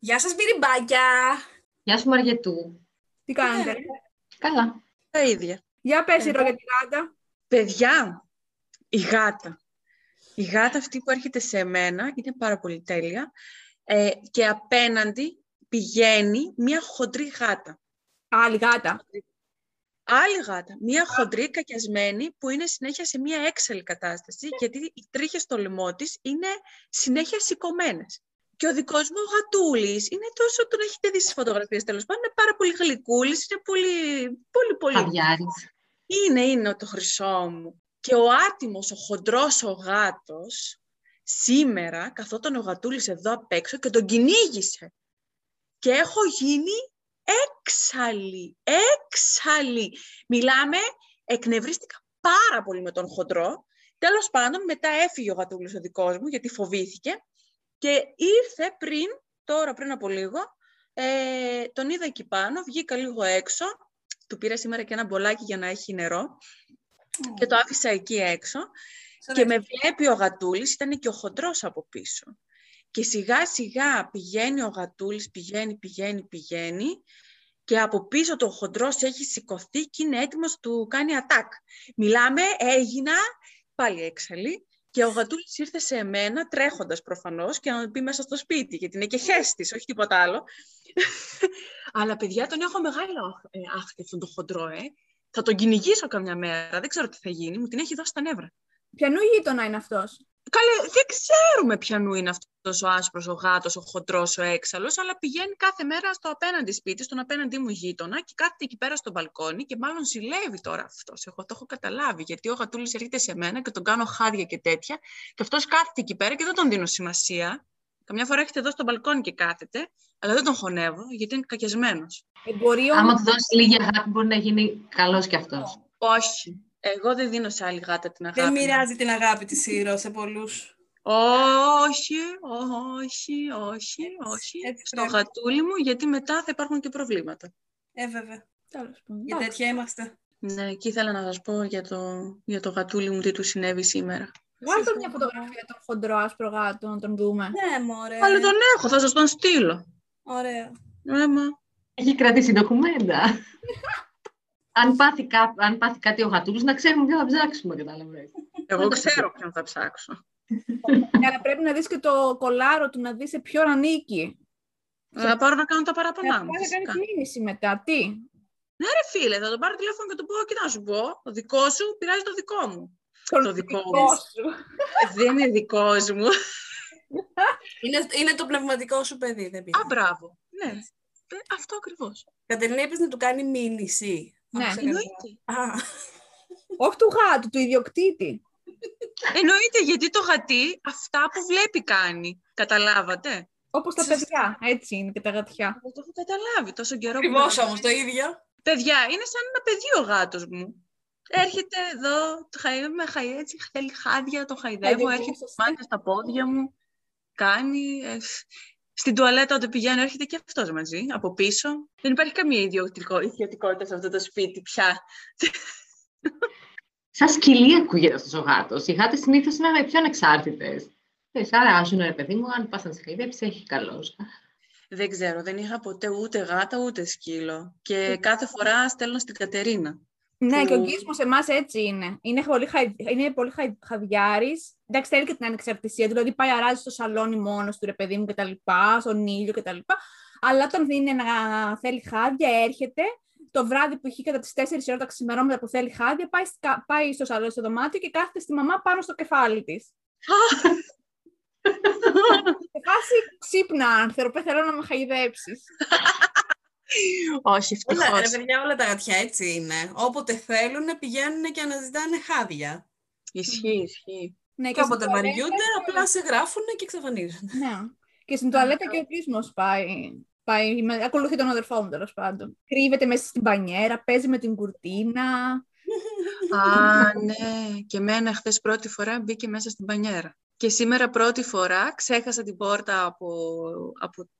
Γεια σας μπυριμπάκια! Γεια σου Μαριετού. Τι κάνετε; Καλά. Τα ίδια. Για πες Εγώ. Ρο, για τη γάτα. Παιδιά, η γάτα. Η γάτα αυτή που έρχεται σε μένα είναι πάρα πολύ τέλεια ε, και απέναντι πηγαίνει μια χοντρή γάτα. Άλλη γάτα. Άλλη γάτα, μια χοντρή κακιασμένη που είναι συνέχεια σε μια έξαλλη κατάσταση γιατί οι τρίχες στο λαιμό της είναι συνέχεια σηκωμένες. Και ο δικός μου ο γατούλης είναι τόσο, τον έχετε δει στις φωτογραφίες τέλος πάντων, είναι πάρα πολύ γλυκούλης, είναι πολύ, πολύ, πολύ Χαβιάρης. Είναι, είναι το χρυσό μου. Και ο άτιμος, ο χοντρός ο γάτος, σήμερα καθόταν ο γατούλης εδώ απ' έξω και τον κυνήγησε. Και έχω γίνει έξαλλη, έξαλλη. Μιλάμε, εκνευρίστηκα πάρα πολύ με τον χοντρό. Τέλος πάντων, μετά έφυγε ο γατούλης ο δικός μου, γιατί φοβήθηκε. Και ήρθε πριν, τώρα πριν από λίγο, ε, τον είδα εκεί πάνω, βγήκα λίγο έξω, του πήρα σήμερα και ένα μπολάκι για να έχει νερό και το άφησα εκεί έξω και με βλέπει ο γατούλης, ήταν και ο χοντρός από πίσω. Και σιγά σιγά πηγαίνει ο γατούλης, πηγαίνει, πηγαίνει, πηγαίνει και από πίσω το χοντρός έχει σηκωθεί και είναι έτοιμος του κάνει ατάκ. Μιλάμε, έγινα πάλι έξαλλη και ο γατούλης ήρθε σε μένα τρέχοντας προφανώς και να μπει μέσα στο σπίτι γιατί είναι και χέστης, όχι τίποτα άλλο. Αλλά παιδιά τον έχω μεγάλο ε, άχτη αυτόν τον χοντρό, ε. Θα τον κυνηγήσω καμιά μέρα, δεν ξέρω τι θα γίνει, μου την έχει δώσει τα νεύρα. Ποιανού γείτονα είναι αυτός; Καλέ, δεν ξέρουμε ποιανού είναι αυτός ο άσπρος, ο γάτος, ο χοντρός, ο έξαλλος, αλλά πηγαίνει κάθε μέρα στο απέναντι σπίτι, στον απέναντι μου γείτονα και κάθεται εκεί πέρα στο μπαλκόνι και μάλλον ζηλεύει τώρα αυτός. Εγώ το έχω καταλάβει, γιατί ο γατούλης έρχεται σε μένα και τον κάνω χάδια και τέτοια και αυτός κάθεται εκεί πέρα και δεν τον δίνω σημασία. Καμιά φορά έρχεται εδώ στο μπαλκόνι και κάθεται, αλλά δεν τον χωνεύω γιατί είναι κακιασμένος. Ε, μπορεί Άμα όμως... του δώσεις λίγη αγάπη, μπορεί να γίνει καλός κι αυτός. Όχι. Εγώ δεν δίνω σε άλλη γάτα την αγάπη. Δεν μου. μοιράζει την αγάπη της Σύρο σε πολλούς. Όχι, όχι, όχι, όχι. Έτσι Στο πρέπει. γατούλι μου, γιατί μετά θα υπάρχουν και προβλήματα. Ε, βέβαια. Τέλος πάντων. Για Εντάξει. τέτοια είμαστε. Ναι, και ήθελα να σας πω για το, για το γατούλι μου τι του συνέβη σήμερα. Βάλτε μια φωτογραφία των χοντρό άσπρο γάτο να τον δούμε. Ναι, μωρέ. Αλλά τον έχω, θα σας τον στείλω. Ωραία. Έμα. Έχει κρατήσει ντοκουμέντα. αν, πάθει κά... αν πάθει κάτι ο γατούλης, να ξέρουμε ποιο θα ψάξουμε, κατάλαβες. Εγώ ξέρω ποιον θα ψάξω. Αλλά πρέπει να δεις και το κολάρο του, να δεις σε ποιον ανήκει. Θα πάρω να κάνω τα παραπονά Να μου. πάει να φυσικά. κάνεις μήνυση μετά. Τι; Ναι ρε φίλε, θα τον πάρω τηλέφωνο και του πω, κοίτα να σου πω, το δικός σου πειράζει το δικό μου. Το δικό μου. σου. Δεν είναι δικός μου. Είναι, είναι το πνευματικό σου παιδί, δεν Α, πειράζει. μπράβο. Ναι, Ε, αυτό ακριβώς. Κατερίνα, είπες να του κάνει μήνυση. Ναι. Άκουσα Εννοείται. καλά. Α, Όχι του γάτου, του ιδιοκτήτη. Εννοείται, γιατί το γατί αυτά που βλέπει κάνει. Καταλάβατε; Όπως τα Σωστά. παιδιά. Έτσι είναι και τα γατιά. Εγώ το έχω καταλάβει τόσο καιρό. που Ακριβώς με- όμως το ίδιο. Παιδιά, είναι σαν ένα παιδί ο γάτος μου. Έρχεται εδώ, το χαϊ- με χαϊ, έτσι, θέλει χάδια, το χαϊδεύω, Χαϊδεύω, έρχεται σωστά. μάτια στα πόδια μου, κάνει... ε, στην τουαλέτα όταν πηγαίνω έρχεται και αυτός μαζί, από πίσω. Δεν υπάρχει καμία ιδιωτικό, ιδιωτικότητα σε αυτό το σπίτι πια. Σαν σκυλί ακούγεται αυτός ο γάτος. Οι γάτες συνήθως είναι πιο ανεξάρτητες. Θες, αράζουν, ρε παιδί μου, αν πας να σε χαϊδέψεις, έχει καλός. Δεν ξέρω, δεν είχα ποτέ ούτε γάτα ούτε σκύλο. Και κάθε φορά στέλνω στην Κατερίνα. Ναι, και ο Που- γκίσμος σε εμάς έτσι είναι. Είναι πολύ, χαϊ... είναι πολύ χαϊ... χαβιάρης. Εντάξει, θέλει και την ανεξαρτησία του. Δηλαδή, πάει αράζει στο σαλόνι μόνος του, ρε παιδί μου, και τα λοιπά, στον ήλιο και τα λοιπά. Αλλά όταν είναι να θέλει χάδια, έρχεται. Το βράδυ που έχει κατά τις 4 ώρα τα ξημερώματα που θέλει χάδια, πάει, σκα- πάει στο σαλόνι, στο δωμάτιο και κάθεται στη μαμά πάνω στο κεφάλι της. Σε φάση ξύπνα, άνθρωπε, θέλω να με χαϊδέψεις. Όχι, Όλα, ρε ευτυχώς. παιδιά, όλα τα γατιά έτσι είναι. Όποτε θέλουν πηγαίνουν και αναζητάνε χάδια. Ισχύει, ισχύει. Ναι, Και στην όποτε τουαλέτα- βαριούνται, απλά σε γράφουν και εξαφανίζουν. Ναι. Και στην τουαλέτα και ο κλείσμος πάει. πάει με- ακολουθεί τον αδερφό μου τέλος πάντων. Κρύβεται μέσα στην πανιέρα, παίζει με την κουρτίνα. Α, ναι. Και εμένα χθες πρώτη φορά μπήκε μέσα στην πανιέρα. Και σήμερα πρώτη φορά ξέχασα την πόρτα από, από του-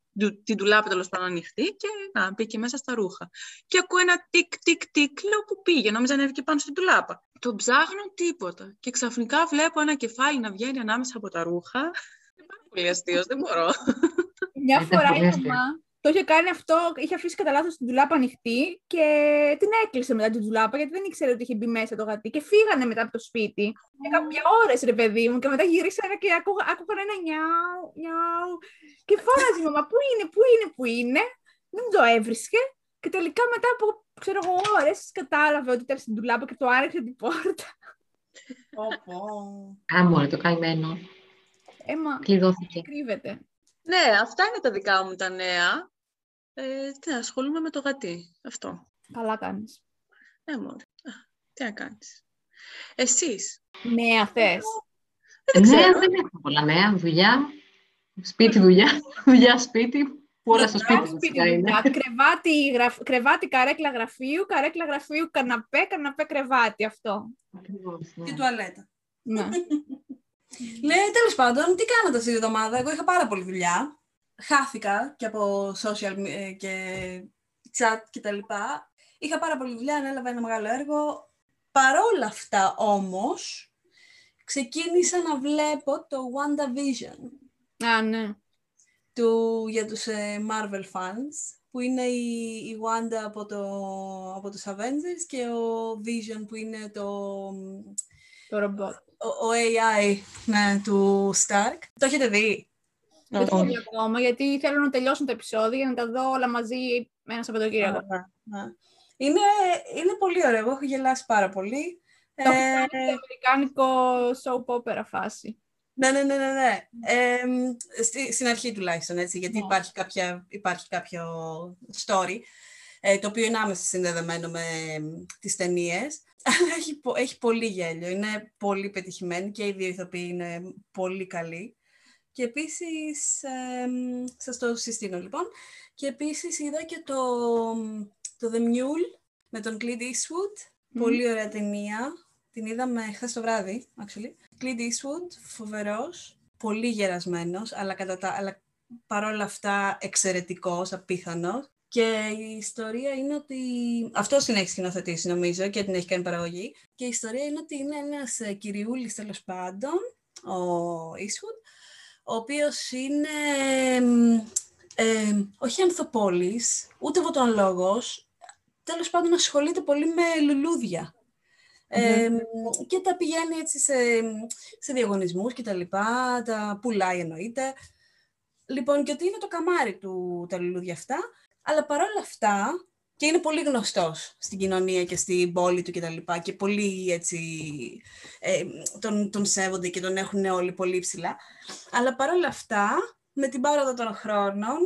την τουλάπα τέλος πάντων ανοιχτή και να, μπήκε μέσα στα ρούχα. Και ακούω ένα τικ, τικ, τικ, λέω που πήγε, νόμιζα να ανέβηκε πάνω στην τουλάπα. Το ψάχνω τίποτα. Και ξαφνικά βλέπω ένα κεφάλι να βγαίνει ανάμεσα από τα ρούχα. πάρα πολύ αστείο, δεν μπορώ. Μια Ήταν φορά η πολύ αστείο. μαμά το είχε κάνει αυτό, είχε αφήσει κατά λάθος την ντουλάπα ανοιχτή και την έκλεισε μετά την ντουλάπα γιατί δεν ήξερε ότι είχε μπει μέσα το γατί και φύγανε μετά από το σπίτι. Για κάποια ώρες ρε παιδί μου και μετά γυρίσανε και άκουγα, άκουγαν ένα νιάου, νιάου και φώναζε η μαμά πού είναι, πού είναι, πού είναι; Δεν το έβρισκε και τελικά μετά από ξέρω εγώ ώρες κατάλαβε ότι ήταν στην ντουλάπα και το άνοιξε την πόρτα. Πω, πω. Α, μωρέ, το καημένο. Έμα, Κλειδώθηκε. κρύβεται. Ναι, αυτά είναι τα δικά μου τα νέα. Ε, τι, ασχολούμαι με το γατί. Αυτό. Καλά κάνεις. Ε, μωρέ. Α, τι να κάνεις. Εσείς; Νέα θες. Δεν Ναι, ξέρω. δεν έχω πολλά νέα. Δουλειά, σπίτι, δουλειά, δουλειά, σπίτι. Που όλα στο σπίτι Σπίτι βασικά είναι. δουλειά. κρεβάτι, γραφ- κρεβάτι, καρέκλα γραφείου, καρέκλα γραφείου, καναπέ, καναπέ, κρεβάτι. Αυτό. Ακριβώς, ναι. Και τουαλέτα. Ναι. Ναι, τέλος πάντων, τι κάνατε αυτή τη εβδομάδα. Εγώ είχα πάρα πολλή δουλειά. Χάθηκα και από social me- ε, και chat και τα λοιπά. Είχα πάρα πολλή δουλειά, ανέλαβα ένα μεγάλο έργο. Παρόλα αυτά όμως, ξεκίνησα να βλέπω το WandaVision Α, ναι. του, για τους ε, Marvel fans, που είναι η, η Wanda από, το, από τους Avengers και ο Vision που είναι το, Το ρομπότ. Ο, ο AI ναι, του Stark. Το έχετε δει; Δεν το έχω δει ακόμα, γιατί θέλω να τελειώσουν τα επεισόδια για να τα δω όλα μαζί με ένα Σαββατοκύριακο. Ναι, ναι. Είναι, είναι πολύ ωραίο. Εγώ έχω γελάσει πάρα πολύ. Το έχω Ε, κάνει σε αμερικάνικο soap opera φάση. ναι, ναι, ναι, ναι. ναι. Ε, στη- στην αρχή τουλάχιστον, έτσι, γιατί Ναι. υπάρχει, κάποια, υπάρχει κάποιο story, ε, το οποίο είναι άμεσα συνδεδεμένο με εμ, τις ταινίες. Αλλά έχει, πο- έχει πολύ γέλιο. Είναι πολύ πετυχημένη και οι δύο ηθοποιοί είναι πολύ καλοί. Και επίσης, εμ, σας το συστήνω λοιπόν, και επίσης είδα και το, το The Mule με τον Clint Eastwood. Μμμ. Πολύ ωραία ταινία. Την είδαμε χθες το βράδυ, actually. Clint Eastwood, φοβερός, πολύ γερασμένος, αλλά, κατά τα, αλλά παρόλα αυτά εξαιρετικός, απίθανος. Και η ιστορία είναι ότι... Αυτός την έχει σκηνοθετήσει νομίζω και την έχει κάνει παραγωγή. Και η ιστορία είναι ότι είναι ένας ε, κυριούλης τέλος πάντων, ο Eastwood, ο οποίος είναι εμ, ε, όχι ανθοπόλης, ούτε βοτανολόγος, τέλος πάντων ασχολείται πολύ με λουλούδια. Ε, και τα πηγαίνει έτσι σε, σε διαγωνισμούς και τα λοιπά, τα πουλάει εννοείται. Λοιπόν, και ότι είναι το καμάρι του τα λουλούδια αυτά, αλλά παρόλα αυτά, και είναι πολύ γνωστός στην κοινωνία και στην πόλη του και τα λοιπά, και πολύ έτσι, ε, τον, τον σέβονται και τον έχουν όλοι πολύ ψηλά. Αλλά παρόλα αυτά, με την πάροδο των χρόνων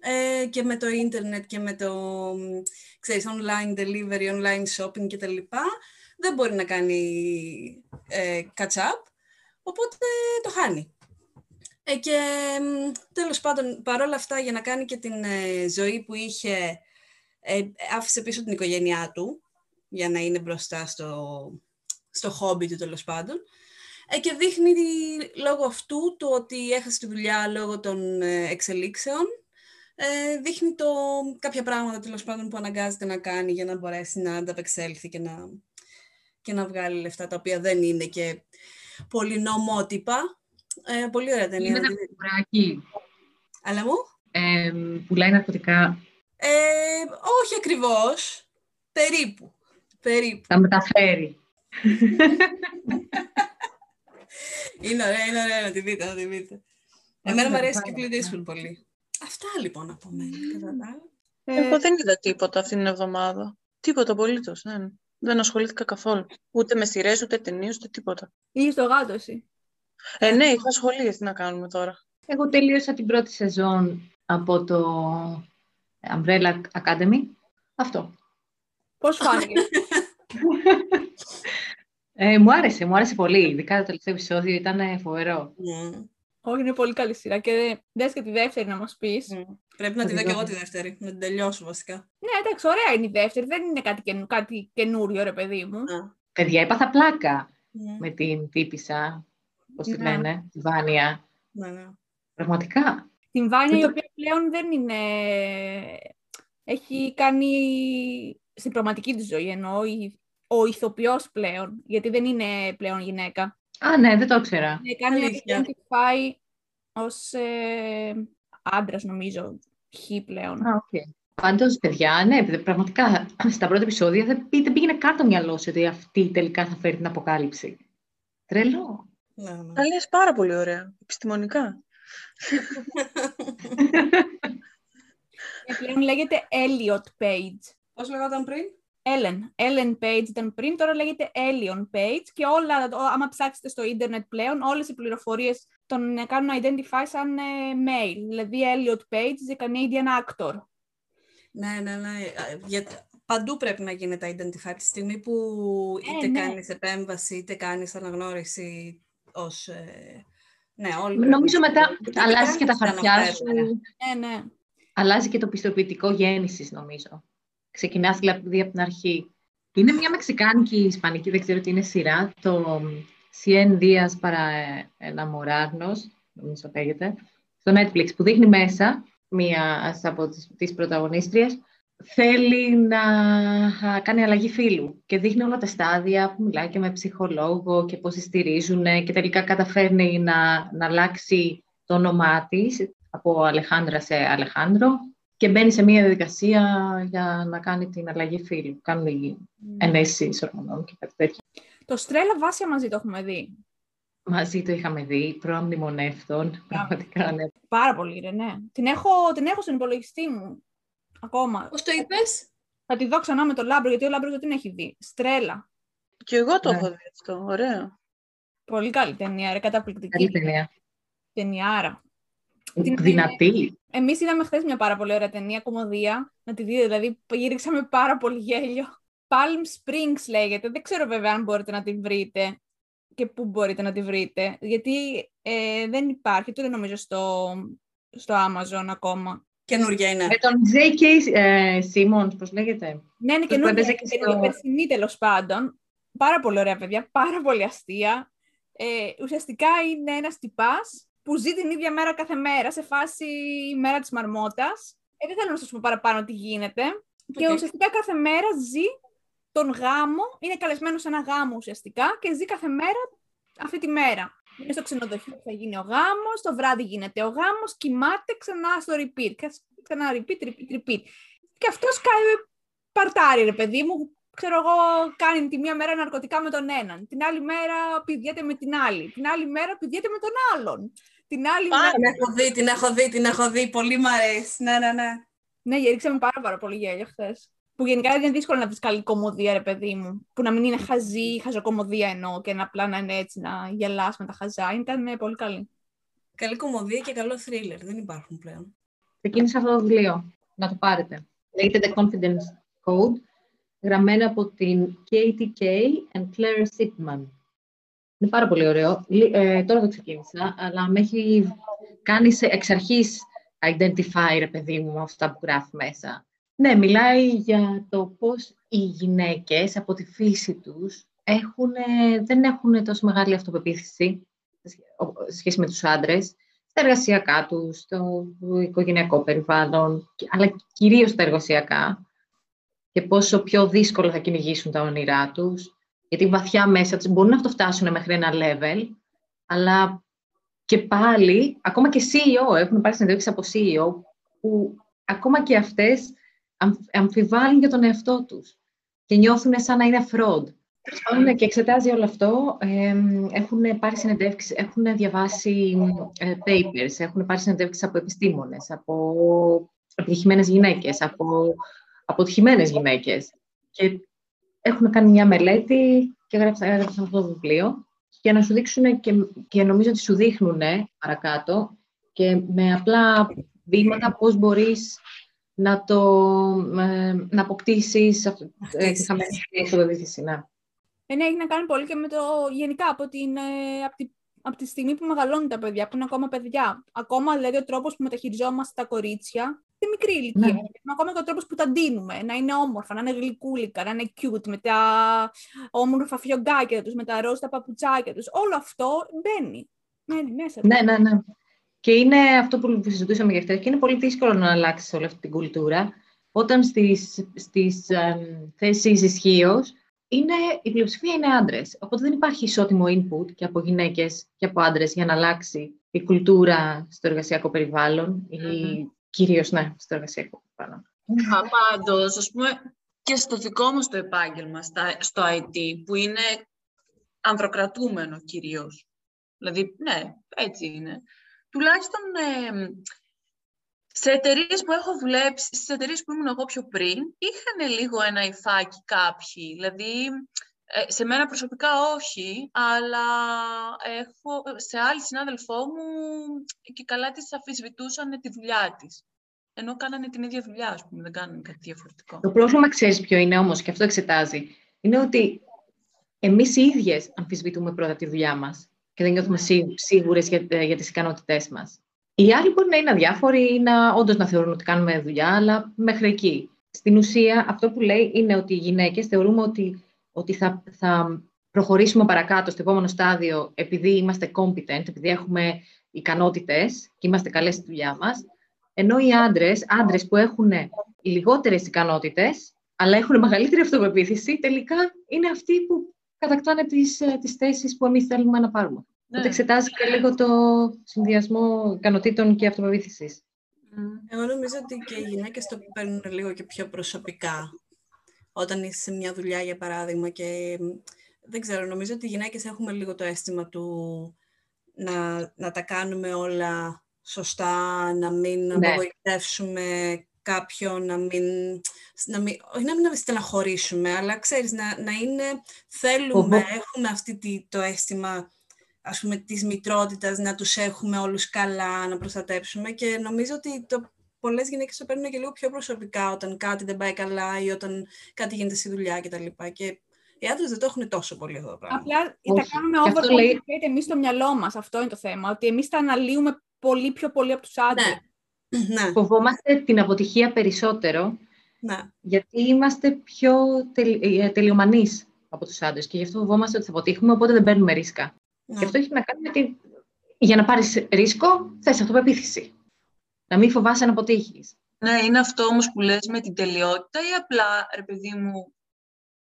ε, και με το ίντερνετ και με το, μ, ξέρεις, online delivery, online shopping και τα λοιπά, δεν μπορεί να κάνει ε, catch up, οπότε το χάνει. Ε, και μ, τέλος πάντων, παρόλα αυτά, για να κάνει και την ε, ζωή που είχε, ε, άφησε πίσω την οικογένειά του, για να είναι μπροστά στο, στο χόμπι του τέλος πάντων. Ε, και δείχνει λόγω αυτού το ότι έχασε τη δουλειά λόγω των ε, εξελίξεων. Ε, δείχνει το, κάποια πράγματα τέλος πάντων που αναγκάζεται να κάνει για να μπορέσει να ανταπεξέλθει και να, και να βγάλει λεφτά τα οποία δεν είναι και πολύ νομότυπα. Ε, πολύ ωραία ταινία. Είναι να ένα τη δείτε. κουράκι. Αλλά μου, Ε, πουλάει ναρκωτικά. ε, όχι ακριβώς, περίπου. Περίπου. Τα μεταφέρει. Είναι ωραία, είναι ωραία να τη δείτε, να τη δείτε. Εμένα μου Πάρα αρέσει και πολύ. η Clint Eastwood πολύ. Αυτά λοιπόν από μένα, κατά τα άλλα. Ε, Εγώ δεν είδα τίποτα αυτήν την εβδομάδα. Τίποτα απολύτως. Δεν, δεν ασχολήθηκα καθόλου. Ούτε με σειρές, ούτε ταινίες, ούτε τίποτα. Είσαι το γάτο εσύ. Ε, ναι, είχα σχολεία. Τι να κάνουμε τώρα; Εγώ τελείωσα την πρώτη σεζόν από το Umbrella Academy. Αυτό. Πώς φάνηκε; Ε, μου άρεσε, μου άρεσε πολύ. Ειδικά το τελευταίο επεισόδιο ήταν ε, φοβερό. Μμμ. Όχι, είναι πολύ καλή σειρά και δες και τη δεύτερη να μας πεις. Μμ. Πρέπει να τη δω και εγώ τη δεύτερη, να την τελειώσω βασικά. Ναι, εντάξει, ωραία είναι η δεύτερη. Δεν είναι κάτι, καινου, κάτι καινούριο, ρε παιδί μου. Α. Παιδιά, έπαθα πλάκα Μμ. με την τύπησα, πώς τη Ναι. λένε, τη Βάνια. Ναι, ναι. Πραγματικά. Την Βάνια, Και η το- οποία πλέον δεν είναι... Έχει κάνει στην πραγματική της ζωή, εννοώ, η- ο ηθοποιός πλέον, γιατί δεν είναι πλέον γυναίκα. Α, ναι, δεν το ήξερα. Ναι, κάνει Αλήθεια. identify ως ε, άντρας νομίζω, χ πλέον. Α, okay. Πάντως, παιδιά, ναι, πραγματικά στα πρώτα επεισόδια δεν, δεν πήγαινε καν το μυαλό σου ότι αυτή τελικά θα φέρει την αποκάλυψη. Τρελό. Ναι, ναι. Τα λες πάρα πολύ ωραία, επιστημονικά. Και πλέον λέγεται Elliot Page. Πώς λεγόταν πριν; Ellen. Ellen Page ήταν πριν, τώρα λέγεται Elliot Page και όλα, ό- άμα ψάξετε στο ίντερνετ πλέον, όλες οι πληροφορίες τον ε, κάνουν identify σαν ε, male. Δηλαδή Elliot Page is a Canadian actor. Ναι, ναι, ναι. Α, Για... Παντού πρέπει να γίνεται identify από τη στιγμή που Ε, είτε ναι. κάνεις επέμβαση, είτε κάνεις αναγνώριση ως... ε, Ναι, όλοι Νομίζω πρέπει- μετά Είτε αλλάζει και τα κάνεις, χαρτιά αναφέρουμε. σου, Ναι, ναι. αλλάζει και το πιστοποιητικό γέννησης, νομίζω. Ξεκινάς δηλαδή από την αρχή. Είναι μια μεξικάνικη ισπανική, δεν ξέρω τι είναι σειρά, το Cien Días para Enamorarnos, νομίζω λέγεται, στο Netflix, που δείχνει μέσα μία από τις, τις πρωταγωνίστριες, θέλει να α, κάνει αλλαγή φίλου και δείχνει όλα τα στάδια που μιλάει και με ψυχολόγο και πώς τη στηρίζουν και τελικά καταφέρνει να, να αλλάξει το όνομά της από Αλεχάνδρα σε Αλεχάνδρο και μπαίνει σε μια διαδικασία για να κάνει την αλλαγή φίλου. Κάνουν οι ενέσεις ορμονών και κάτι τέτοιο. Το Στρέλα Βάσια μαζί το έχουμε δει. Μαζί το είχαμε δει, προαμνημονεύτων, πραγματικά ναι. Πάρα πολύ, ρε, ναι. Την έχω, την έχω στον υπολογιστή μου ακόμα. Πώς το είπες; Θα τη δω ξανά με το Λάμπρο, γιατί ο Λάμπρος δεν την έχει δει. Στρέλα. Και εγώ το Ναι. έχω δει αυτό. Ωραίο. Πολύ καλή ταινία, ρε, καταπληκτική Καλή ταινία. ταινιάρα. Την- Δυνατή. Εμείς είδαμε χθες μια πάρα πολύ ωραία ταινία, κωμωδία, να τη δείτε, δηλαδή ρίξαμε πάρα πολύ γέλιο. Palm Springs λέγεται, δεν ξέρω βέβαια αν μπορείτε να τη βρείτε και πού μπορείτε να τη βρείτε, γιατί ε, δεν υπάρχει, ούτε νομίζω στο, στο Amazon ακόμα. Καινούργια είναι. Με τον J.K. ε, Simmons, πώς λέγεται; Ναι, είναι που καινούργια, έπαιζε και είναι στο- περσινή τέλος πάντων. Πάρα πολύ ωραία παιδιά, πάρα πολύ αστεία. Ε, ουσιαστικά είναι ένας τυπάς που ζει την ίδια μέρα κάθε μέρα, σε φάση μέρα της μαρμότας. Ε, δεν θέλω να σας πω παραπάνω τι γίνεται. Και Οκ. ουσιαστικά κάθε μέρα ζει τον γάμο, είναι καλεσμένος σε ένα γάμο ουσιαστικά και ζει κάθε μέρα αυτή τη μέρα. Είναι στο ξενοδοχείο που θα γίνει ο γάμος, το βράδυ γίνεται ο γάμος, κοιμάται ξανά στο repeat, κα- ξανά repeat, repeat, repeat. Και αυτός κάνει παρτάρι, ρε παιδί μου, ξέρω εγώ, κάνει τη μία μέρα ναρκωτικά με τον έναν, την άλλη μέρα πηδιέται με την άλλη, την άλλη μέρα πηδιέται με τον άλλον, την άλλη Πάρα μέρα... Την έχω δει, την έχω δει, την έχω δει. Πολύ μ' αρέσει. Ναι, ναι, ναι. Ναι, γυρίξαμε πάρα, πάρα πολύ γέλιο χθες. Που γενικά είναι δύσκολο να βρεις καλή κομμωδία, ρε παιδί μου. Που να μην είναι χαζή, χαζοκομμωδία εννοώ και να απλά να είναι έτσι, να γελάς με τα χαζά. Ήταν ε, πολύ καλή. Καλή κομμωδία και καλό θρίλερ. Δεν υπάρχουν πλέον. Ξεκίνησε αυτό το βιβλίο. Να το πάρετε. Λέγεται The Confidence Code, γραμμένο από την Katie Kay and Claire Sipman. Είναι πάρα πολύ ωραίο. Λι- Ε, τώρα το ξεκίνησα, αλλά με έχει κάνει σε, εξ αρχής identify, ρε παιδί μου, με αυτά που γράφει μέσα. Ναι, μιλάει για το πώς οι γυναίκες από τη φύση τους έχουν, δεν έχουν τόσο μεγάλη αυτοπεποίθηση σε σχέ- ο- σε σχέση με τους άντρες στα εργασιακά τους, στο οικογενειακό περιβάλλον, και- αλλά κυρίως στα εργασιακά και πόσο πιο δύσκολο θα κυνηγήσουν τα όνειρά τους, γιατί βαθιά μέσα τους μπορούν να αυτό φτάσουν μέχρι ένα level, αλλά και πάλι, ακόμα και CEO, έχουν πάρει συνεντεύξεις από CEO, που ακόμα και αυτές αμφ- αμφιβάλλουν για τον εαυτό τους και νιώθουν σαν να είναι fraud. Τέλος πάντων, και εξετάζει όλο αυτό. εμ, έχουν πάρει συνεντεύξεις, έχουν διαβάσει ε, papers, έχουν πάρει συνεντεύξεις από επιστήμονες, από επιτυχημένες γυναίκες, από αποτυχημένες γυναίκες. Και έχουν κάνει μια μελέτη και έγραψαν, έγραψαν αυτό το βιβλίο για να σου δείξουν και, και νομίζω ότι σου δείχνουν παρακάτω και με απλά βήματα πώς μπορείς να το ε, να αποκτήσεις αυτό- ε, τη χαμένη αυτοπεποίθηση. Ναι. Ε, ναι, έχει να κάνει πολύ και με το γενικά από, την, ε, από, τη, από τη στιγμή που μεγαλώνουν τα παιδιά, που είναι ακόμα παιδιά. Ακόμα δηλαδή ο τρόπος που μεταχειριζόμαστε τα κορίτσια, στη μικρή ηλικία. Ναι. Ακόμα και ο τρόπος που τα ντύνουμε, να είναι όμορφα, να είναι γλυκούλικα, να είναι cute, με τα όμορφα φιωγκάκια τους, με τα ροζ τα παπουτσάκια τους. Όλο αυτό μπαίνει. Μένει μέσα. του. Ναι, ναι, ναι. Και είναι αυτό που συζητούσαμε για χτες, και είναι πολύ δύσκολο να αλλάξεις όλη αυτή την κουλτούρα, όταν στις, στις εμ, θέσεις ισχύω είναι, η πλειοψηφία είναι άντρες. Οπότε δεν υπάρχει ισότιμο input και από γυναίκες και από άντρες για να αλλάξει η κουλτούρα στο εργασιακό περιβάλλον ή κυρίως, ναι, στο εργασιακό περιβάλλον. Α, πάντως, ας πούμε, και στο δικό μας το επάγγελμα, στα, στο IT, που είναι ανδροκρατούμενο κυρίως. Δηλαδή, ναι, έτσι είναι. Τουλάχιστον ε, σε εταιρείες που έχω δουλέψει, στις εταιρείες που ήμουν εγώ πιο πριν, είχαν λίγο ένα υφάκι κάποιοι. Δηλαδή, ε, σε μένα προσωπικά όχι, αλλά έχω, σε άλλη συνάδελφό μου και καλά της αφισβητούσαν τη δουλειά της. Ενώ κάνανε την ίδια δουλειά, ας πούμε, δεν κάνανε κάτι διαφορετικό. Το πρόβλημα ξέρεις ποιο είναι όμως, και αυτό εξετάζει, είναι ότι εμείς οι ίδιες αμφισβητούμε πρώτα τη δουλειά μας και δεν νιώθουμε σίγουρες για, ε, για τις ικανότητές μας. Οι άλλοι μπορεί να είναι αδιάφοροι ή να, όντως να θεωρούν ότι κάνουμε δουλειά, αλλά μέχρι εκεί. Στην ουσία, αυτό που λέει είναι ότι οι γυναίκες θεωρούμε ότι, ότι θα, θα προχωρήσουμε παρακάτω στο επόμενο στάδιο επειδή είμαστε competent, επειδή έχουμε ικανότητες και είμαστε καλές στη δουλειά μας, ενώ οι άντρες, άντρες που έχουν λιγότερες ικανότητες, αλλά έχουν μεγαλύτερη αυτοπεποίθηση, τελικά είναι αυτοί που κατακτάνε τις, ε, τις θέσεις που εμείς θέλουμε να πάρουμε. Ναι. Οπότε εξετάζει και λίγο το συνδυασμό ικανοτήτων και αυτοπεποίθησης. Εγώ νομίζω ότι και οι γυναίκες το παίρνουν λίγο και πιο προσωπικά. Όταν είσαι σε μια δουλειά, για παράδειγμα, και δεν ξέρω, νομίζω ότι οι γυναίκες έχουμε λίγο το αίσθημα του να, να τα κάνουμε όλα σωστά, να μην ναι. απογοητεύσουμε κάποιον, να μην, να μην, όχι να μην στεναχωρήσουμε, αλλά ξέρεις, να, να είναι, θέλουμε, έχουμε αυτή το αίσθημα ας πούμε, της μητρότητας, να τους έχουμε όλους καλά, να προστατέψουμε και νομίζω ότι το, πολλές γυναίκες το παίρνουν και λίγο πιο προσωπικά όταν κάτι δεν πάει καλά ή όταν κάτι γίνεται στη δουλειά κτλ. Και οι άντρες δεν το έχουν τόσο πολύ αυτό το πράγμα. Απλά Όχι. τα κάνουμε over λέει... εμείς στο μυαλό μας. Αυτό είναι το θέμα. Ότι εμείς τα αναλύουμε πολύ πιο πολύ από τους άντρες. Ναι. Ναι. Φοβόμαστε την αποτυχία περισσότερο. Ναι. Γιατί είμαστε πιο τελ, ε, τελειομανείς από τους άντρες και γι' αυτό φοβόμαστε ότι θα αποτύχουμε, οπότε δεν παίρνουμε ρίσκα. Ναι. Και αυτό έχει να κάνει με ότι για να πάρεις ρίσκο, θες αυτοπεποίθηση. Να μην φοβάσαι να αποτύχεις. Ναι, είναι αυτό όμως που λες με την τελειότητα ή απλά, ρε παιδί μου,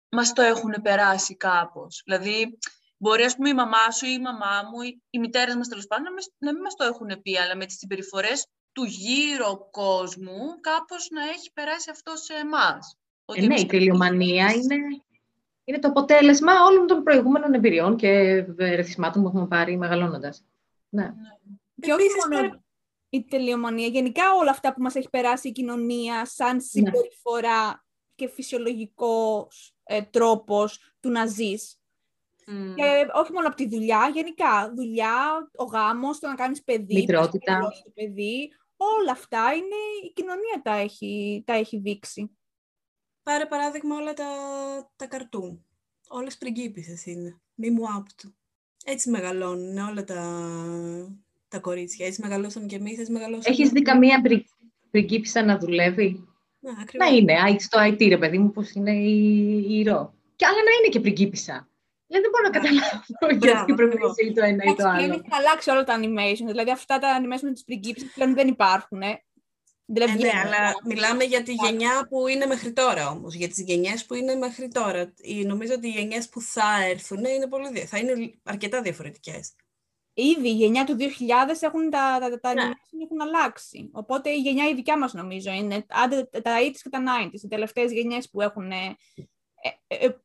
μας το έχουν περάσει κάπως. Δηλαδή, μπορεί ας πούμε η μαμά σου ή η μαμά μου, ή οι μητέρες μας τέλος πάντων, να μην μας το έχουν πει, αλλά με τις συμπεριφορές του γύρω κόσμου, κάπως να έχει περάσει αυτό σε εμάς. Ε, ναι, η τελειομανία είναι είναι το αποτέλεσμα όλων των προηγούμενων εμπειριών και ρεθισμάτων που έχουμε πάρει μεγαλώνοντας. Ναι. Και όχι μόνο η τελειομανία, γενικά όλα αυτά που μας έχει περάσει η κοινωνία σαν ναι. συμπεριφορά και φυσιολογικός ε, τρόπος του να ζεις. Και όχι μόνο από τη δουλειά, γενικά. Δουλειά, ο γάμος, το να κάνεις παιδί, Μητρότητα. το παιδί, όλα αυτά είναι, η κοινωνία τα έχει, τα έχει δείξει. Πάρε παράδειγμα όλα τα, τα καρτούν. Όλες πριγκίπισσες είναι. Μη μου άπτου. Έτσι μεγαλώνουν όλα τα, τα κορίτσια. Έτσι μεγαλώσαμε κι εμείς, έτσι μεγαλώσαμε. Έχεις δει καμία πρι, πριγκίπισσα να δουλεύει; Να, να είναι στο IT, ρε παιδί μου, πώς είναι η, η ρο. Και άλλα να είναι και πριγκίπισσα. Δηλαδή δεν μπορώ να καταλάβω γιατί πρέπει να είσαι το ένα ή το άλλο. Έχει αλλάξει όλα τα animation. Δηλαδή αυτά τα animation με τις πριγκίπισσες πλέον δεν υπάρχουν. Ε, ναι, αλλά μιλάμε για τη γενιά που είναι μέχρι τώρα όμως, για τις γενιές που είναι μέχρι τώρα. Νομίζω ότι οι γενιές που θα έρθουν είναι πολύ, θα είναι αρκετά διαφορετικές. Ήδη η γενιά του 2000 έχουν τα, τα, τα, ναι. έχουν αλλάξει. Οπότε η γενιά η δικιά μας νομίζω είναι άντε, τα 80's και τα 90's, οι τελευταίες γενιές που έχουν, ε, ε,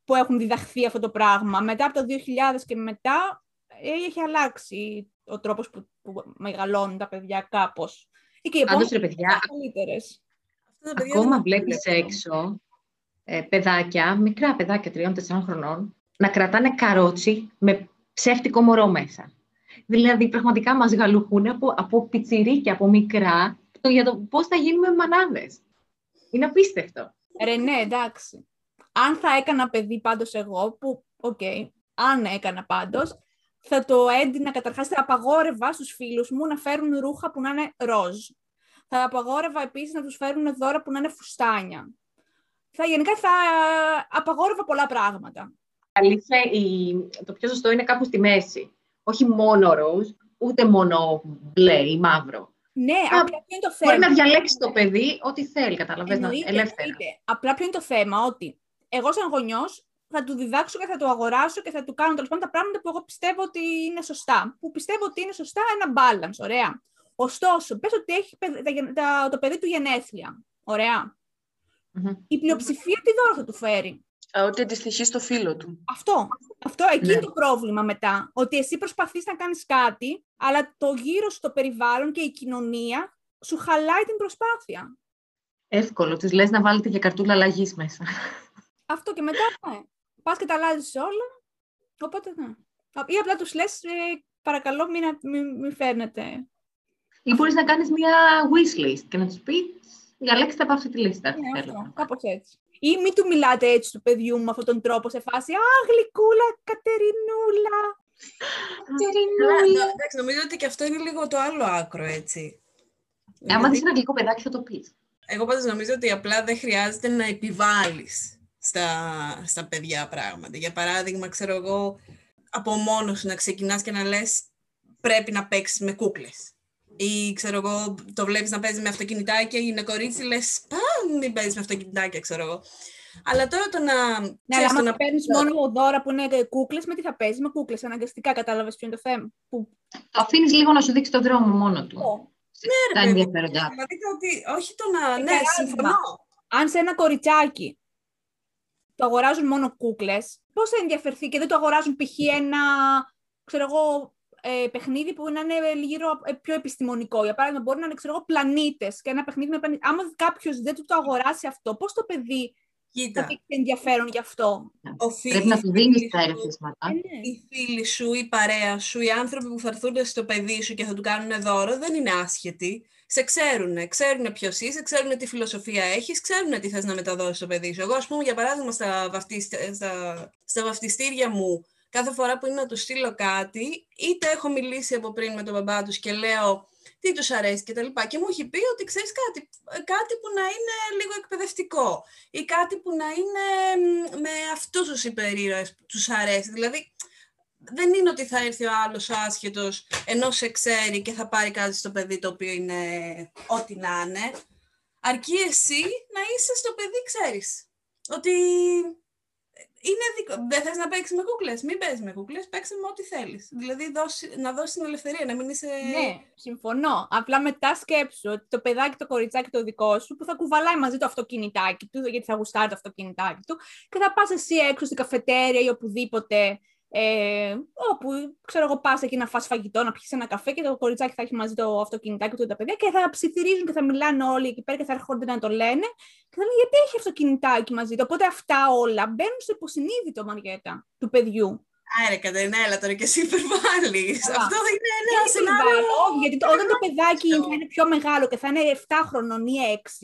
που έχουν διδαχθεί αυτό το πράγμα. Μετά από το 2000 και μετά έχει αλλάξει ο τρόπος που, που μεγαλώνουν τα παιδιά κάπως. Πάντως, ρε παιδιά, ακόμα βλέπεις έξω ε, παιδάκια, μικρά παιδάκια τριών-τεσσάρων χρονών, να κρατάνε καρότσι με ψεύτικο μωρό μέσα. Δηλαδή, πραγματικά μας γαλουχούν από, από πιτσιρίκια, από μικρά, το, για το πώς θα γίνουμε μανάδες. Είναι απίστευτο. Ρε, ναι, εντάξει. Αν θα έκανα παιδί πάντως εγώ, που, ok, okay, αν έκανα πάντως, θα το έντυνα καταρχάς, θα απαγόρευα στους φίλους μου να φέρουν ρούχα που να είναι ροζ. Θα απαγόρευα επίσης να τους φέρουν δώρα που να είναι φουστάνια. Θα, γενικά θα απαγόρευα πολλά πράγματα. Αλήθεια, η... το πιο σωστό είναι κάπου στη μέση. Όχι μόνο ροζ, ούτε μόνο μπλε ή μαύρο. Ναι, απλά ποιο είναι το θέμα. Μπορεί να διαλέξει το παιδί ό,τι θέλει, καταλαβαίνετε, ελεύθερα. Εννοείται. Απλά ποιο είναι το θέμα, ότι εγώ σαν γονιός θα του διδάξω και θα το αγοράσω και θα του κάνω τέλος πάντων τα πράγματα που εγώ πιστεύω ότι είναι σωστά. Που πιστεύω ότι είναι σωστά ένα balance, ωραία. Ωστόσο, πες ότι έχει παιδ- τα γεν- τα- το παιδί του γενέθλια. Ωραία. Μμμ. Η πλειοψηφία τι δώρο θα του φέρει. Α, Ότι αντιστοιχείς στο φίλο του. Αυτό. Αυτό εκεί Ναι. είναι το πρόβλημα μετά. Ότι εσύ προσπαθείς να κάνεις κάτι, αλλά το γύρω σου το περιβάλλον και η κοινωνία σου χαλάει την προσπάθεια. Εύκολο. Της λες να βάλετε και καρτούλα αλλαγής μέσα. Αυτό και μετά, ναι. Πας και τα αλλάζεις όλα. Οπότε, ναι. Ή απλά τους λες, ε, παρακαλώ μην, μην, μην φέρνετε. Ή μπορείς να κάνεις μια wish list και να τους πεις διαλέξτε από αυτή τη λίστα. Ναι, Θέλω. αυτό, κάπως έτσι. Ή μην του μιλάτε έτσι του παιδιού μου με αυτόν τον τρόπο σε φάση «Α, γλυκούλα, Κατερινούλα». Αλλά, νο- εντάξει, νομίζω ότι και αυτό είναι λίγο το άλλο άκρο, έτσι. Ε, άμα Δηλαδή, δεις ένα γλυκό παιδάκι θα το πεις. Εγώ πάντως νομίζω ότι απλά δεν χρειάζεται να επιβάλλεις στα, στα παιδιά πράγματα. Για παράδειγμα, ξέρω εγώ, από μόνος σου να ξεκινάς και να λες πρέπει να παίξεις με κούκλες. Ή ξέρω εγώ, το βλέπεις να παίζεις με αυτοκινητάκια ή είναι κορίτσι, λες πά, μην παίζεις με αυτοκινητάκια, ξέρω εγώ. Αλλά τώρα το να... Ναι, ξέρεις, αλλά το άμα να... παίρνεις μόνο δώρα που είναι κούκλες, με τι θα παίζεις, με κούκλες, αναγκαστικά κατάλαβες ποιο είναι το θέμα. Που... Το αφήνεις λίγο να σου δείξει τον δρόμο μόνο του. ρε Τα παιδί μου, ενδιαφέροντά του. Πραγματικά ότι όχι το να... Ε, Ναι, παράδειγμα. συμφωνώ. Αν σε ένα κοριτσάκι το αγοράζουν μόνο κούκλες, πώς θα ενδιαφερθεί και δεν το αγοράζουν π.χ. ένα, ξέρω εγώ, ε, παιχνίδι που να είναι λίγο ε, πιο επιστημονικό. Για παράδειγμα, μπορεί να είναι, ξέρω εγώ, πλανήτες και ένα παιχνίδι με πλανήτες. Άμα κάποιος δεν του το αγοράσει αυτό, πώς το παιδί θα Κοίτα, δείξει ενδιαφέρον γι' αυτό. οφείλει- Πρέπει να του δίνεις οφείλει τα σου- ερεθίσματα. Ε, ναι. οι φίλοι σου, η παρέα σου, οι άνθρωποι που θα έρθουν στο παιδί σου και θα του κάνουν δώρο δεν είναι άσχετοι. Σε ξέρουν, ξέρουν ποιος είσαι, ξέρουν τι φιλοσοφία έχεις, ξέρουν τι θες να μεταδώσεις στο παιδί σου. Εγώ, ας πούμε, για παράδειγμα, στα, βαφτίσ- στα, στα βαφτιστήρια μου, κάθε φορά που είναι να τους στείλω κάτι, είτε έχω μιλήσει από πριν με τον μπαμπά τους και λέω τι τους αρέσει και τα λοιπά. Και μου έχει πει ότι ξέρεις κάτι, ε, κάτι που να είναι λίγο εκπαιδευτικό ή κάτι που να είναι μ, με αυτούς τους υπερήρωες που τους αρέσει. Δηλαδή, δεν είναι ότι θα έρθει ο άλλος ο άσχετος ενώ σε ξέρει και θα πάρει κάτι στο παιδί το οποίο είναι ό,τι να είναι. Αρκεί εσύ να είσαι στο παιδί, ξέρεις. Ότι είναι δικό... δεν θες να παίξεις με κούκλες, μην παίζεις με κούκλες, παίξε με ό,τι θέλεις. Δηλαδή δώσει, να δώσεις την ελευθερία, να μην είσαι... Ναι, συμφωνώ. Απλά μετά σκέψου ότι το παιδάκι, το κοριτσάκι το δικό σου, που θα κουβαλάει μαζί το αυτοκινητάκι του, γιατί θα γουστάρει το αυτοκινητάκι του, και θα πας εσύ έξω στην καφετέρια ή οπουδήποτε, ε, όπου ξέρω εγώ πας εκεί να φας φαγητό, να πιεις ένα καφέ και το κοριτσάκι θα έχει μαζί το αυτοκινητάκι του και τα παιδιά και θα ψιθυρίζουν και θα μιλάνε όλοι εκεί πέρα και θα έρχονται να το λένε και θα λένε γιατί έχει αυτοκινητάκι μαζί του; Οπότε αυτά όλα μπαίνουν στο υποσυνείδητο, Μαριέτα, του παιδιού. Άρε, Κατερίνα, έλα τώρα και εσύ υπερβάλλεις. Καλά. Αυτό είναι Δεν ένα είναι σενάριο... συμβάλλω, γιατί το- όταν το παιδάκι αυτό. θα είναι πιο μεγάλο και θα είναι 7 χρονών ή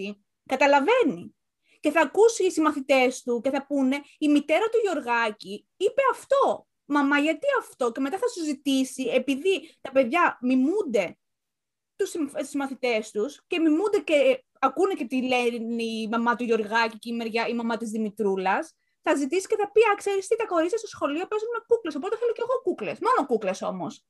6, καταλαβαίνει. Και θα ακούσει οι συμμαθητές του και θα πούνε η μητέρα του Γιωργάκη είπε αυτό. Μαμά, γιατί αυτό; Και μετά θα σου ζητήσει, επειδή τα παιδιά μιμούνται τους συμ- συμμαθητές τους και μιμούνται και ακούνε και τι λένε η μαμά του Γιωργάκη και η, μεριά, η μαμά της Δημητρούλας, θα ζητήσει και θα πει, α, ξέρεις τι, τα κορίτσια στο σχολείο παίζουν με κούκλες, οπότε θέλω και εγώ κούκλες. Μόνο κούκλες όμως.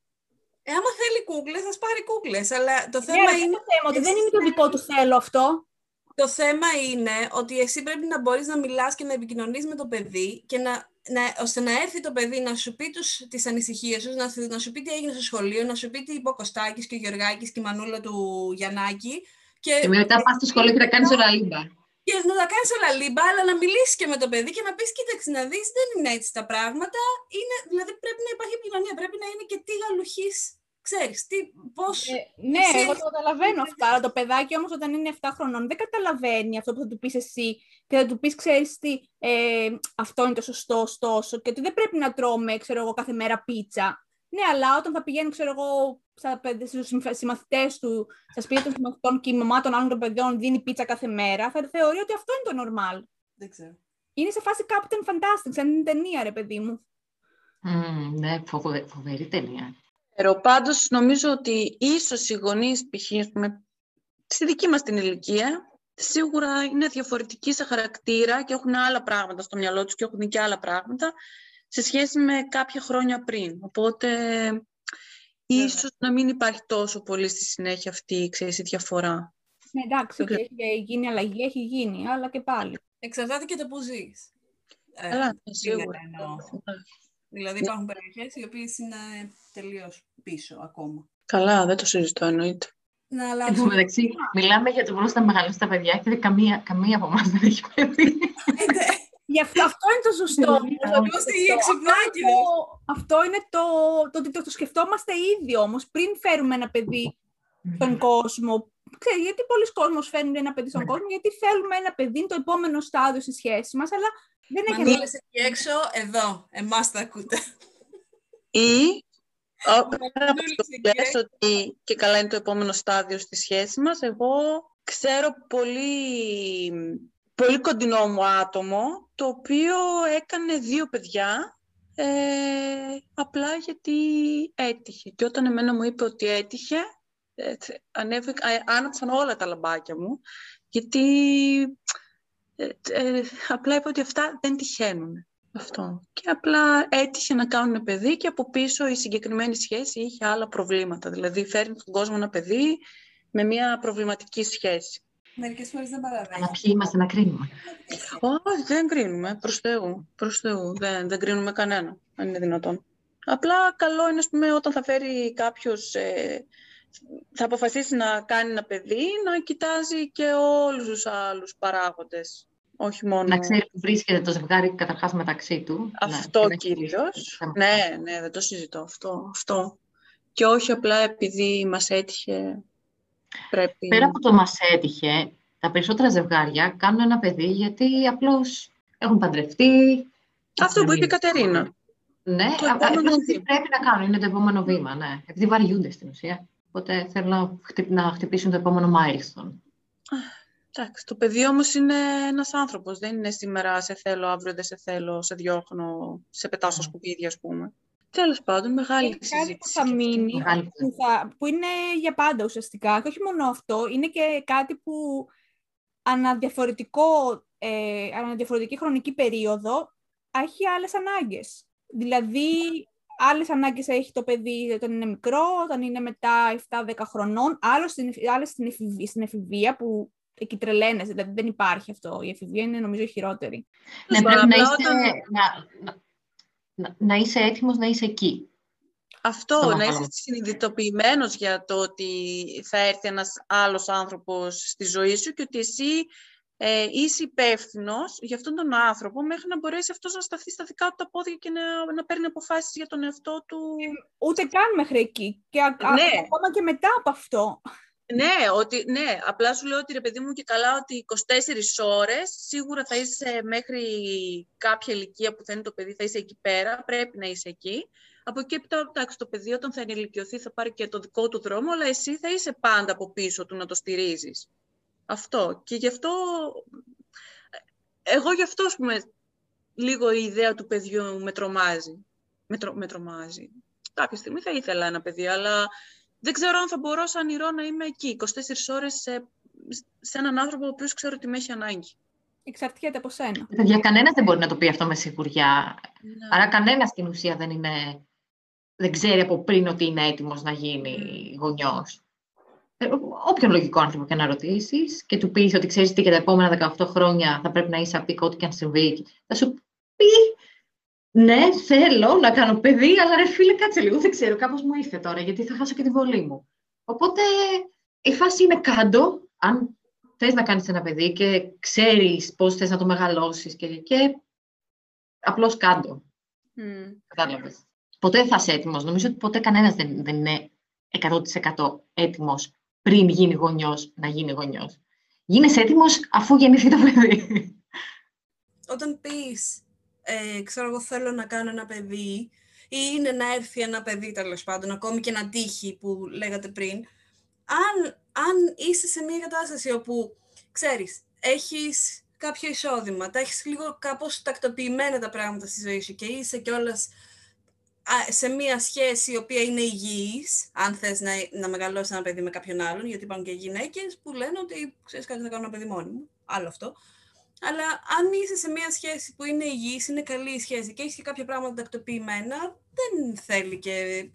Ε, άμα θέλει κούκλες, θα πάρει κούκλες. Αλλά το Ναι, θέμα αλλά είναι... είναι το θέμα, ότι δεν εσύ είναι το δικό του θέλω αυτό. Το θέμα είναι ότι εσύ πρέπει να μπορείς να μιλάς και να επικοινωνείς με το παιδί και να, να, ώστε να έρθει το παιδί να σου πει τους, τις ανησυχίες σου, να, σου- να σου πει τι έγινε στο σχολείο, να σου πει τι είπε ο Κωστάκης και ο Γιωργάκης και η Μανούλα του Γιαννάκη και, Και μετά πας στο σχολείο και τα κάνεις όλα λίμπα. και να τα κάνεις όλα λίμπα, αλλά να μιλήσεις και με το παιδί και να πεις κοίταξε να δεις, δεν είναι έτσι τα πράγματα, είναι, δηλαδή πρέπει να υπάρχει επικοινωνία, πρέπει να είναι και τι γαλουχής, ξέρεις, τι, πώς... Ε, ναι, Εσύ εγώ έχεις- το καταλαβαίνω αυτό. Αλλά το παιδάκι όμως όταν είναι 7 χρονών δεν καταλαβαίνει αυτό που θα του πεις εσύ και θα του πεις, ξέρεις τι, ε, αυτό είναι το σωστό, ωστόσο, και ότι δεν πρέπει να τρώμε, ξέρω εγώ, κάθε μέρα πίτσα. Ναι, αλλά όταν θα πηγαίνει, ξέρω εγώ, στα παιδ- στους συμφ- συμμαθητές του, στα σπίτια των συμμαθητών και η μαμά των άλλων των παιδιών δίνει πίτσα κάθε μέρα, θα θεωρεί ότι αυτό είναι το normal. Δεν ξέρω. Είναι σε φάση Captain Fantastic, σαν την ταινία, ρε παιδί μου. Μμμ, ναι, φοβε- φοβερή ταινία. Pero πάντως νομίζω ότι ίσως οι γονείς π.χ. ας πούμε, στη δική μας την ηλικία σίγουρα είναι διαφορετικοί σε χαρακτήρα και έχουν άλλα πράγματα στο μυαλό τους και έχουν και άλλα πράγματα σε σχέση με κάποια χρόνια πριν. Οπότε ίσως να μην υπάρχει τόσο πολύ στη συνέχεια αυτή ξέρεις, η διαφορά. Ναι, εντάξει, Δεν ότι έχει γίνει αλλαγή, έχει γίνει, αλλά και πάλι. Εξαρτάται και το που ζεις. Ε, Καλά, σήμερα σίγουρα. Εννοώ. Δηλαδή υπάρχουν περιοχές οι οποίες είναι τελείως πίσω ακόμα. Καλά, δεν το συζητώ, εννοείται. Να Εν τω αλλάξουμε. μεταξύ, μιλάμε για το πώς θα μεγαλώσει τα παιδιά και καμία, καμία από εμάς δεν έχει παιδί. Γι' αυτό, αυτό είναι το σωστό. Είμαστε Αυτό οι είναι το- εξυπνάκιδες. Αυτό είναι το, το ότι το, το σκεφτόμαστε ήδη όμως πριν φέρουμε ένα παιδί στον κόσμο. Ξέρεις, γιατί πολλοί κόσμος φέρνουν ένα παιδί στον Ναι. κόσμο, γιατί θέλουμε ένα παιδί, είναι το επόμενο στάδιο στη σχέση μας, αλλά δεν έχει Μανούλες εκεί έξω, εδώ, εμάς τα ακούτε. Ή, ο- πέρα από Μανούλης το εκεί που λες ότι και καλά είναι το επόμενο στάδιο στη σχέση μας, εγώ ξέρω πολύ, πολύ κοντινό μου άτομο, το οποίο έκανε δύο παιδιά, ε, απλά γιατί έτυχε. Και όταν εμένα μου είπε ότι έτυχε, ε, ανέβηκα, ε, άναψαν όλα τα λαμπάκια μου, γιατί ε, ε, απλά είπα ότι αυτά δεν τυχαίνουν. Αυτό. Και απλά έτυχε να κάνουν παιδί και από πίσω η συγκεκριμένη σχέση είχε άλλα προβλήματα. Δηλαδή φέρνει στον κόσμο ένα παιδί με μια προβληματική σχέση. Μερικές φορές δεν Αλλά παραδέχεται. ποιοι είμαστε να κρίνουμε; Όχι, δεν κρίνουμε. Προς Θεού. Προς Θεού. Δεν, δεν κρίνουμε κανένα, αν είναι δυνατόν. Απλά καλό είναι, ας πούμε, όταν θα φέρει κάποιος, ε, θα αποφασίσει να κάνει ένα παιδί, να κοιτάζει και όλους τους άλλους παράγοντες. Όχι μόνο... Να ξέρει που βρίσκεται το ζευγάρι καταρχάς μεταξύ του. Αυτό Ναι, και να- κυρίως. Ναι, ναι, δεν το συζητώ αυτό. αυτό. Και όχι απλά επειδή μας έτυχε πρέπει... Πέρα από το μας έτυχε, τα περισσότερα ζευγάρια κάνουν ένα παιδί γιατί απλώς έχουν παντρευτεί. Αυτό που είπε η έχουν Κατερίνα. Ναι, Το α- επόμενο απλώς τι βήμα. πρέπει να κάνουν, είναι το επόμενο βήμα, ναι. Επειδή βαριούνται στην ουσία. Οπότε θέλουν να, χτυ- να χτυπήσουν το επόμενο milestone. Εντάξει, το παιδί όμως είναι ένας άνθρωπος. Δεν είναι σήμερα σε θέλω, αύριο δεν σε θέλω, σε διώχνω, σε πετάω στα σκουπίδια, ας πούμε. Τέλος πάντων, μεγάλη Είναι κάτι που συζήτηση. θα και αυτή. μείνει, Μεγάλη που, θα, που είναι για πάντα ουσιαστικά. Και όχι μόνο αυτό, είναι και κάτι που αναδιαφορετικό, ε, αναδιαφορετική χρονική περίοδο έχει άλλες ανάγκες. Δηλαδή, άλλες ανάγκες έχει το παιδί όταν είναι μικρό, όταν είναι μετά 7-10 χρονών, άλλο στην, εφη- άλλες στην, εφηβεία, στην εφηβεία που εκεί τρελαίνεσαι, δηλαδή δεν υπάρχει αυτό. Η εφηβεία είναι νομίζω η χειρότερη. Ναι, Τέλος πρέπει να πάντων, είσαι, απλά όταν- να, να, να, να είσαι έτοιμος να είσαι εκεί. Αυτό, Το να μαθαίνω. είσαι συνειδητοποιημένος για το ότι θα έρθει ένας άλλος άνθρωπος στη ζωή σου και ότι εσύ ε, είσαι υπεύθυνος για αυτόν τον άνθρωπο μέχρι να μπορέσει αυτός να σταθεί στα δικά του τα πόδια και να, να παίρνει αποφάσεις για τον εαυτό του. Ούτε καν μέχρι εκεί. Και α- α- Ναι. ακόμα και μετά από αυτό. Ναι, ότι, ναι, απλά σου λέω ότι ρε παιδί μου και καλά ότι 24 ώρες σίγουρα θα είσαι μέχρι κάποια ηλικία που θα είναι το παιδί, θα είσαι εκεί πέρα, πρέπει να είσαι εκεί. Από εκεί έπειτα, εντάξει, το παιδί όταν θα ενηλικιωθεί θα πάρει και το δικό του δρόμο, αλλά εσύ θα είσαι πάντα από πίσω του να το στηρίζεις. Αυτό. Και γι' αυτό, εγώ γι' αυτό, ας πούμε, λίγο η ιδέα του παιδιού με τρομάζει. Με, τρο- με τρομάζει. Κάποια στιγμή θα ήθελα ένα παιδί, αλλά δεν ξέρω αν θα μπορώ σαν ηρώ να είμαι εκεί 24 ώρες σε, σε έναν άνθρωπο ο οποίος ξέρω ότι με έχει ανάγκη. Εξαρτιέται από σένα. Για κανένας δεν μπορεί να το πει αυτό με σιγουριά. Ναι. Άρα κανένας στην ουσία δεν, είναι, δεν ξέρει από πριν ότι είναι έτοιμος να γίνει γονιός. Ε, όποιον λογικό άνθρωπο και να ρωτήσεις και του πεις ότι ξέρεις τι και τα επόμενα 18 χρόνια θα πρέπει να είσαι απίκο ό,τι και αν συμβεί, θα σου πει ναι, θέλω να κάνω παιδί, αλλά ρε φίλε κάτσε λίγο, δεν ξέρω, κάπως μου ήρθε τώρα γιατί θα χάσω και τη βολή μου. Οπότε η φάση είναι κάτω, αν θες να κάνεις ένα παιδί και ξέρεις πώς θες να το μεγαλώσεις και, και απλώς κάτω. Μμ. Κατάλαβες. Ποτέ δεν θα είσαι έτοιμος. Νομίζω ότι ποτέ κανένας δεν, δεν είναι 100% έτοιμος πριν γίνει γονιός να γίνει γονιός. Γίνεσαι έτοιμος αφού γεννηθεί το παιδί. Όταν πεις, ε, ξέρω εγώ θέλω να κάνω ένα παιδί ή είναι να έρθει ένα παιδί τέλος πάντων, ακόμη και ένα τύχη που λέγατε πριν, αν, αν είσαι σε μια κατάσταση όπου, ξέρεις, έχεις κάποιο εισόδημα, τα έχεις λίγο κάπως τακτοποιημένα τα πράγματα στη ζωή σου και είσαι κιόλας α, σε μια σχέση η οποία είναι υγιής, αν θες να, να μεγαλώσεις ένα παιδί με κάποιον άλλον, γιατί υπάρχουν και γυναίκες που λένε ότι ξέρεις κάτι θα κάνω ένα παιδί μόνη μου, άλλο αυτό. Αλλά αν είσαι σε μια σχέση που είναι υγιής, είναι καλή η σχέση και έχεις και κάποια πράγματα τακτοποιημένα, δεν θέλει και...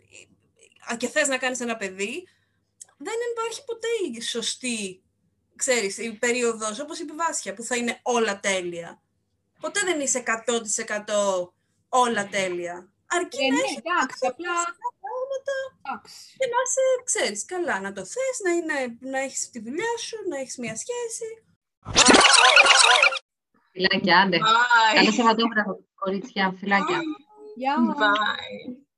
α, και θες να κάνεις ένα παιδί, δεν υπάρχει ποτέ η σωστή, ξέρεις, η περίοδος, όπως είπε η Βάσια, που θα είναι όλα τέλεια. Ποτέ δεν είσαι 100% όλα τέλεια. Αρκεί Ε, να ναι, έχεις εντάξει, απλά. πράγματα Εντάξει. και να είσαι, ξέρεις, καλά, να το θες, να, είναι, να έχεις τη δουλειά σου, να έχεις μια σχέση. Φιλάκια, άντε. Bye. Καλό Σαββατόβραδο, κορίτσια. Φιλάκια. Γεια. Bye.